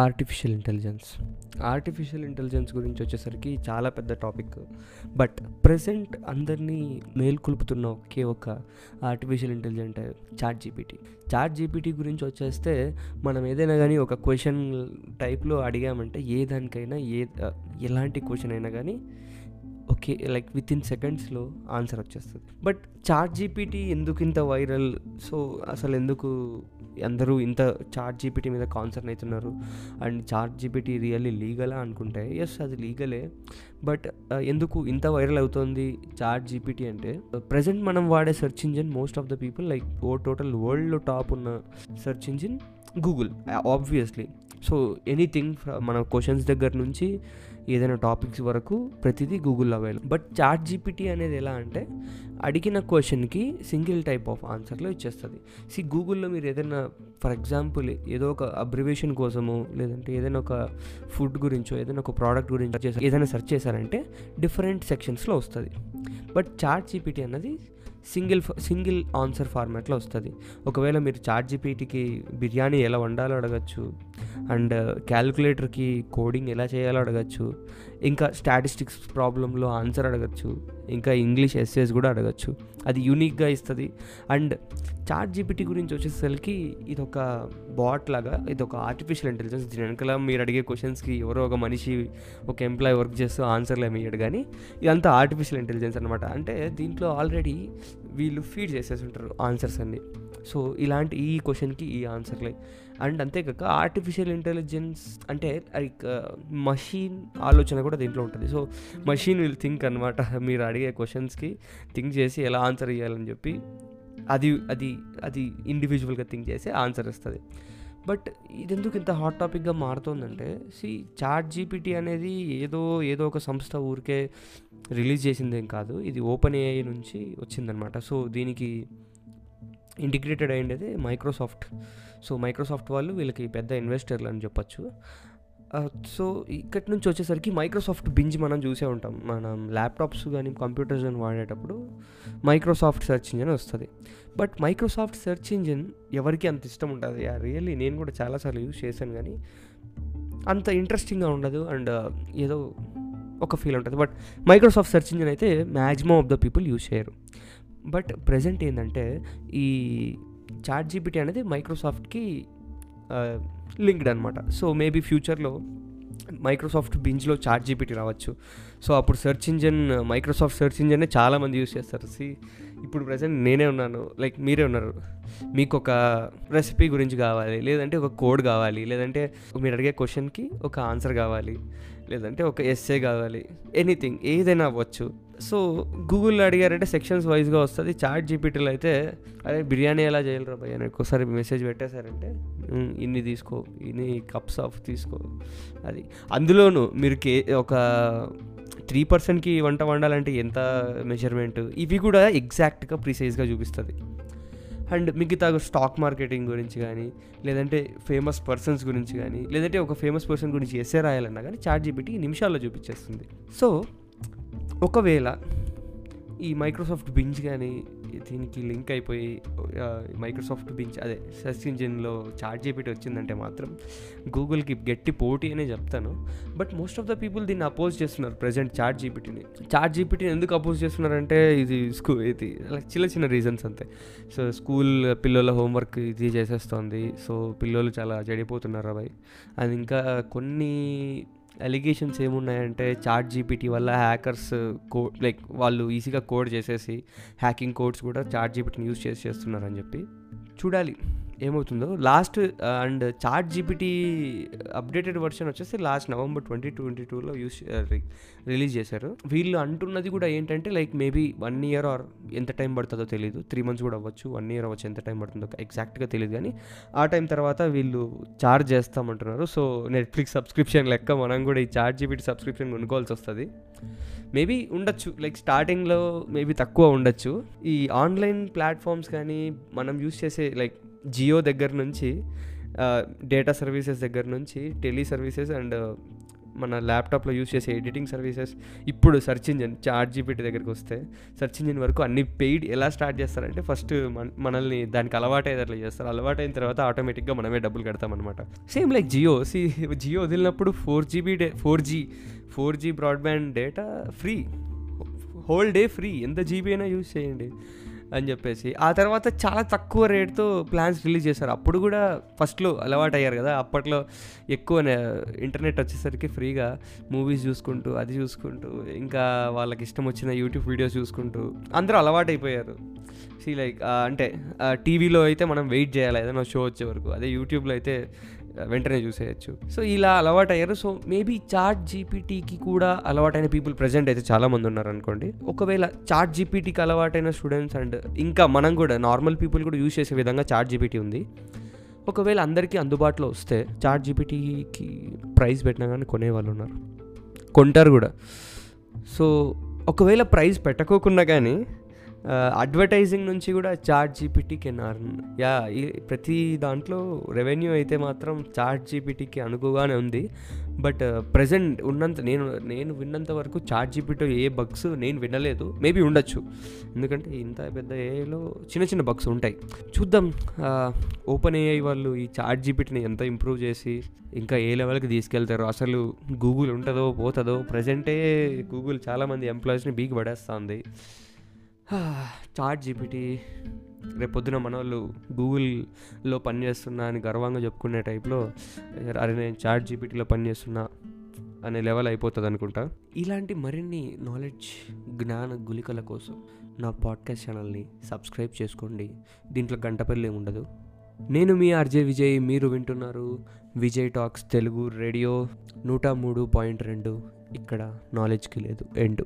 Artificial intelligence. Artificial intelligence గురించి వచ్చేసరికి చాలా పెద్ద టాపిక్. బట్ ప్రజెంట్ అందరినీ మేల్కొల్పుతున్న ఒకే ఒక artificial intelligent chat GPT chat GPT గురించి వచ్చేస్తే మనం ఏదైనా కానీ ఒక క్వశ్చన్ టైప్లో అడిగామంటే ఏ దానికైనా ఏ ఎలాంటి క్వశ్చన్ అయినా కానీ కే లైక్ విత్ ఇన్ సెకండ్స్లో ఆన్సర్ వచ్చేస్తుంది. బట్ చాట్ జీపీటీ ఎందుకు ఇంత వైరల్ సో అసలు ఎందుకు అందరూ ఇంత చాట్ జీపీటీ మీద కాన్సర్న్ అవుతున్నారు? అండ్ చాట్ జీపీటీ రియల్లీ లీగలా అనుకుంటే? ఎస్ అది లీగలే బట్ uh, ఎందుకు ఇంత వైరల్ అవుతుంది చాట్ జీపీటీ అంటే uh, ప్రజెంట్ మనం వాడే search engine most of the people like oh total వరల్డ్లో టాప్ ఉన్న search engine Google obviously so anything మన క్వశ్చన్స్ దగ్గర నుంచి ఏదైనా టాపిక్స్ వరకు ప్రతిదీ గూగుల్లో అవైలబుల్ బట్ చాట్ జీపీటీ అనేది ఎలా అంటే అడిగిన క్వశ్చన్కి సింగిల్ టైప్ ఆఫ్ ఆన్సర్లో ఇచ్చేస్తుంది. సి గూగుల్లో మీరు ఏదైనా ఫర్ ఎగ్జాంపుల్ ఏదో ఒక అబ్రివేషన్ కోసము లేదంటే ఏదైనా ఒక ఫుడ్ గురించో ఏదైనా ఒక ప్రోడక్ట్ గురించి ఏదైనా సెర్చ్ చేశారంటే డిఫరెంట్ సెక్షన్స్లో వస్తుంది. బట్ చాట్ జీపీటీ అన్నది సింగిల్ సింగిల్ ఆన్సర్ ఫార్మాట్లో వస్తుంది. ఒకవేళ మీరు చాట్ జీపీటీకి బిర్యానీ ఎలా వండాలో అడగచ్చు అండ్ క్యాలిక్యులేటర్కి కోడింగ్ ఎలా చేయాలో అడగచ్చు ఇంకా స్టాటిస్టిక్స్ ప్రాబ్లంలో ఆన్సర్ అడగచ్చు ఇంకా ఇంగ్లీష్ ఎస్ఏస్ కూడా అడగచ్చు. అది యూనిక్గా ఇస్తుంది. అండ్ చాట్ జీపీటీ గురించి వచ్చేసరికి ఇది ఒక బాట్ లాగా ఇది ఒక ఆర్టిఫిషియల్ ఇంటెలిజెన్స్ దీని వెనకాల మీరు అడిగే క్వశ్చన్స్కి ఎవరో ఒక మనిషి ఒక ఎంప్లాయ్ వర్క్ చేస్తూ ఆన్సర్లు ఏమి ఇయ్యడు. కానీ ఇదంతా ఆర్టిఫిషియల్ ఇంటెలిజెన్స్ అనమాట అంటే దీంట్లో ఆల్రెడీ వీళ్ళు ఫీడ్ చేసేసి ఉంటారు ఆన్సర్స్ అన్ని. సో ఇలాంటి ఈ క్వశ్చన్కి ఈ ఆన్సర్లే అండ్ అంతేకాక ఆర్టిఫిషియల్ ఇంటెలిజెన్స్ అంటే లైక్ మషీన్ ఆలోచన కూడా దీంట్లో ఉంటుంది. సో మషీన్ విల్ థింక్ అనమాట మీరు అడిగే క్వశ్చన్స్కి థింక్ చేసి ఎలా ఆన్సర్ ఇవ్వాలని చెప్పి అది అది అది ఇండివిజువల్గా థింక్ చేసి ఆన్సర్ ఇస్తుంది. బట్ ఇదెందుకు ఇంత హాట్ టాపిక్గా మారుతుందంటే సి చాట్ జీపీటీ అనేది ఏదో ఏదో ఒక సంస్థ ఊరికే రిలీజ్ చేసిందేం కాదు. ఇది ఓపెన్ ఏఐ నుంచి వచ్చిందనమాట సో దీనికి ఇంటిగ్రేటెడ్ అయ్యేది మైక్రోసాఫ్ట్ సో మైక్రోసాఫ్ట్ వాళ్ళు వీళ్ళకి పెద్ద ఇన్వెస్టర్లు అని చెప్పచ్చు. సో ఇక్కడి నుంచి వచ్చేసరికి మైక్రోసాఫ్ట్ బింజ్ మనం చూసే ఉంటాం. మనం ల్యాప్టాప్స్ కానీ కంప్యూటర్స్ కానీ వాడేటప్పుడు మైక్రోసాఫ్ట్ సెర్చ్ ఇంజిన్ వస్తుంది. బట్ మైక్రోసాఫ్ట్ సెర్చ్ ఇంజిన్ ఎవరికి అంత ఇష్టం ఉంటుంది యా రియల్లీ నేను కూడా చాలాసార్లు యూజ్ చేశాను కానీ అంత ఇంట్రెస్టింగ్గా ఉండదు. అండ్ uh, ఏదో ఒక ఫీల్ ఉంటుంది. బట్ మైక్రోసాఫ్ట్ సెర్చ్ ఇంజిన్ అయితే maximum of the people use చేయరు. బట్ ప్రజెంట్ ఏంటంటే ఈ చాట్ జీపీటీ అనేది మైక్రోసాఫ్ట్కి లింక్డ్ అనమాట సో మేబీ ఫ్యూచర్లో మైక్రోసాఫ్ట్ బింజ్లో చాట్ జీపీటీ రావచ్చు. సో అప్పుడు సెర్చ్ ఇంజన్ మైక్రోసాఫ్ట్ సెర్చ్ ఇంజన్నే చాలామంది యూస్ చేస్తారు. సి ఇప్పుడు ప్రజెంట్ నేనే ఉన్నాను. లైక్ మీరే ఉన్నారు. మీకు ఒక రెసిపీ గురించి కావాలి లేదంటే ఒక కోడ్ కావాలి లేదంటే మీరు అడిగే క్వశ్చన్కి ఒక ఆన్సర్ కావాలి లేదంటే ఒక ఎస్ఏ కావాలి ఎనీథింగ్ ఏదైనా అవ్వచ్చు. సో గూగుల్లో అడిగారంటే సెక్షన్స్ వైజ్గా వస్తుంది. చాట్ జీపీటీలో అయితే అరే బిర్యానీ ఎలా చేయాలి భయ్య? అని ఒకసారి మెసేజ్ పెట్టేశారంటే ఇన్ని తీసుకో ఇన్ని కప్స్ ఆఫ్ తీసుకో. అది. అందులోనూ మీరు కే ఒక త్రీ పర్సెంట్కి వంట వండాలంటే ఎంత మెజర్మెంట్? ఇవి కూడా ఎగ్జాక్ట్గా ప్రిసైజ్గా చూపిస్తుంది. అండ్ మిగతా స్టాక్ మార్కెటింగ్ గురించి కానీ లేదంటే ఫేమస్ పర్సన్స్ గురించి కానీ లేదంటే ఒక ఫేమస్ పర్సన్ గురించి ఎస్ఏ రాయాలన్నా కానీ చాట్ జీపీటీ నిమిషాల్లో చూపించేస్తుంది. సో ఒకవేళ ఈ మైక్రోసాఫ్ట్ బింజ్ కానీ దీనికి లింక్ అయిపోయి మైక్రోసాఫ్ట్ బింజ్ అదే సెర్చ్ ఇంజిన్లో చాట్ చేపెట్టి వచ్చిందంటే మాత్రం గూగుల్కి గట్టి పోటీ అనే చెప్తాను. But most of the people దీన్ని అపోజ్ చేస్తున్నారు ప్రజెంట్ చాట్ జీపీటీని చాట్ జీపీటీని ఎందుకు అపోజ్ చేస్తున్నారంటే ఇది స్కూ ఇది చిన్న చిన్న రీజన్స్ అంతే. సో స్కూల్ పిల్లల హోంవర్క్ ఇది చేసేస్తుంది. సో పిల్లలు చాలా చెడిపోతున్నారు అవి అది ఇంకా కొన్ని అలిగేషన్స్ ఏమున్నాయంటే చాట్ జీపీటీ వల్ల హ్యాకర్స్ కోడ్ లైక్ వాళ్ళు ఈజీగా కోడ్ చేసేసి హ్యాకింగ్ కోడ్స్ కూడా చాట్ జీపీటీని యూజ్ చేసి చేస్తున్నారని చెప్పి చూడాలి. ఏమవుతుందో. Last and chat GPT updated version వచ్చేసి లాస్ట్ నవంబర్ ట్వంటీ ట్వంటీ టూలో యూస్ రిలీజ్ చేశారు. వీళ్ళు అంటున్నది కూడా ఏంటంటే like maybe one year or ఎంత టైం పడుతుందో తెలియదు త్రీ మంత్స్ కూడా అవ్వచ్చు వన్ ఇయర్ అవ్వచ్చు ఎంత టైం పడుతుందో ఎగ్జాక్ట్గా తెలియదు కానీ ఆ టైం తర్వాత వీళ్ళు చార్జ్ చేస్తామంటున్నారు. సో నెట్ఫ్లిక్స్ సబ్స్క్రిప్షన్ లెక్క మనం కూడా ఈ చార్ట్ జీపీటీ సబ్స్క్రిప్షన్ కొనుక్కోవాల్సి వస్తుంది. మేబీ ఉండొచ్చు లైక్ స్టార్టింగ్లో మేబీ తక్కువ ఉండొచ్చు. ఈ ఆన్లైన్ ప్లాట్ఫామ్స్ కానీ మనం యూస్ చేసే లైక్ జియో దగ్గర నుంచి డేటా సర్వీసెస్ దగ్గర నుంచి టెలి సర్వీసెస్ అండ్ మన ల్యాప్టాప్లో యూస్ చేసే ఎడిటింగ్ సర్వీసెస్ ఇప్పుడు సెర్చ్ ఇంజిన్ చార్ట్ జీపీటీ దగ్గరికి వస్తే సెర్చ్ ఇంజిన్ వరకు అన్ని పెయిడ్ ఎలా స్టార్ట్ చేస్తారంటే ఫస్ట్ మన మనల్ని దానికి అలవాటు అయ్యేటట్లు చేస్తారు. అలవాటు అయిన తర్వాత ఆటోమేటిక్గా మనమే డబ్బులు కడతామన్నమాట. సేమ్ లైక్ జియో సి Jio వదిలినప్పుడు four GB day four G four G broadband data free whole day free. ఎంత జీబీ అయినా యూజ్ చేయండి. అని చెప్పేసి. ఆ తర్వాత చాలా తక్కువ రేట్తో ప్లాన్స్ రిలీజ్ చేశారు. అప్పుడు కూడా ఫస్ట్లో అలవాటు అయ్యారు కదా. అప్పట్లో ఎక్కువ ఇంటర్నెట్ వచ్చేసరికి ఫ్రీగా మూవీస్ చూసుకుంటూ అది చూసుకుంటూ ఇంకా వాళ్ళకి ఇష్టం వచ్చిన యూట్యూబ్ వీడియోస్ చూసుకుంటూ అందరూ అలవాటు అయిపోయారు సీ లైక్ అంటే టీవీలో అయితే మనం వెయిట్ చేయాలి? ఏదైనా షో వచ్చే వరకు. అదే యూట్యూబ్లో అయితే వెంటనే చూసేయచ్చు. సో ఇలా అలవాటు అయ్యారు సో మేబీ చాట్ జీపీటీకి కూడా అలవాటైన పీపుల్ ప్రజెంట్ అయితే చాలామంది ఉన్నారు అనుకోండి ఒకవేళ చాట్ జీపీటీకి అలవాటైన స్టూడెంట్స్ అండ్ ఇంకా మనం కూడా నార్మల్ పీపుల్ కూడా యూజ్ చేసే విధంగా చాట్ జీపీటీ ఉంది. ఒకవేళ అందరికీ అందుబాటులో వస్తే చాట్ జీపీటీకి ప్రైస్ పెట్టినా కానీ కొనేవాళ్ళు ఉన్నారు. కొంటారు కూడా. సో ఒకవేళ ప్రైస్ పెట్టకోకుండా కానీ Uh, అడ్వర్టైజింగ్ నుంచి కూడా చాట్ జీపీటీకి నార్న్ యా ఈ ప్రతి దాంట్లో రెవెన్యూ అయితే మాత్రం చాట్ జీపీటీకి అనుకుగానే ఉంది బట్ ప్రజెంట్ uh, ఉన్నంత నేను నేను విన్నంత వరకు చాట్ జీపీటీ ఏ బగ్స్ నేను వినలేదు. మేబీ ఉండొచ్చు. ఎందుకంటే ఇంత పెద్ద ఏఐలో చిన్న చిన్న బగ్స్ ఉంటాయి. చూద్దాం ఓపెన్ ఏఐ వాళ్ళు ఈ చాట్ జీపీటీని ఎంత ఇంప్రూవ్ చేసి ఇంకా ఏ లెవెల్కి తీసుకెళ్తారో? అసలు గూగుల్ ఉంటుందో పోతుందో? ప్రజెంటే గూగుల్ చాలామంది ఎంప్లాయీస్ని బీకి పడేస్తుంది చాట్ జీపీటీ రేపొద్దున మన వాళ్ళు గూగుల్లో పనిచేస్తున్నా అని గర్వంగా చెప్పుకునే టైప్లో అరే నేను చాట్ జీపీటీలో పనిచేస్తున్నా అనే లెవెల్ అయిపోతుంది అనుకుంటా. ఇలాంటి మరిన్ని నాలెడ్జ్ జ్ఞాన గులికల కోసం నా పాడ్కాస్ట్ ఛానల్ని సబ్స్క్రైబ్ చేసుకోండి. దీంట్లో గంటపల్లి ఉండదు. నేను మీ ఆర్జే విజయ్ మీరు వింటున్నారు విజయ్ టాక్స్ తెలుగు రేడియో నూట మూడు పాయింట్ రెండు. ఇక్కడ నాలెడ్జ్కి లేదు ఎండు.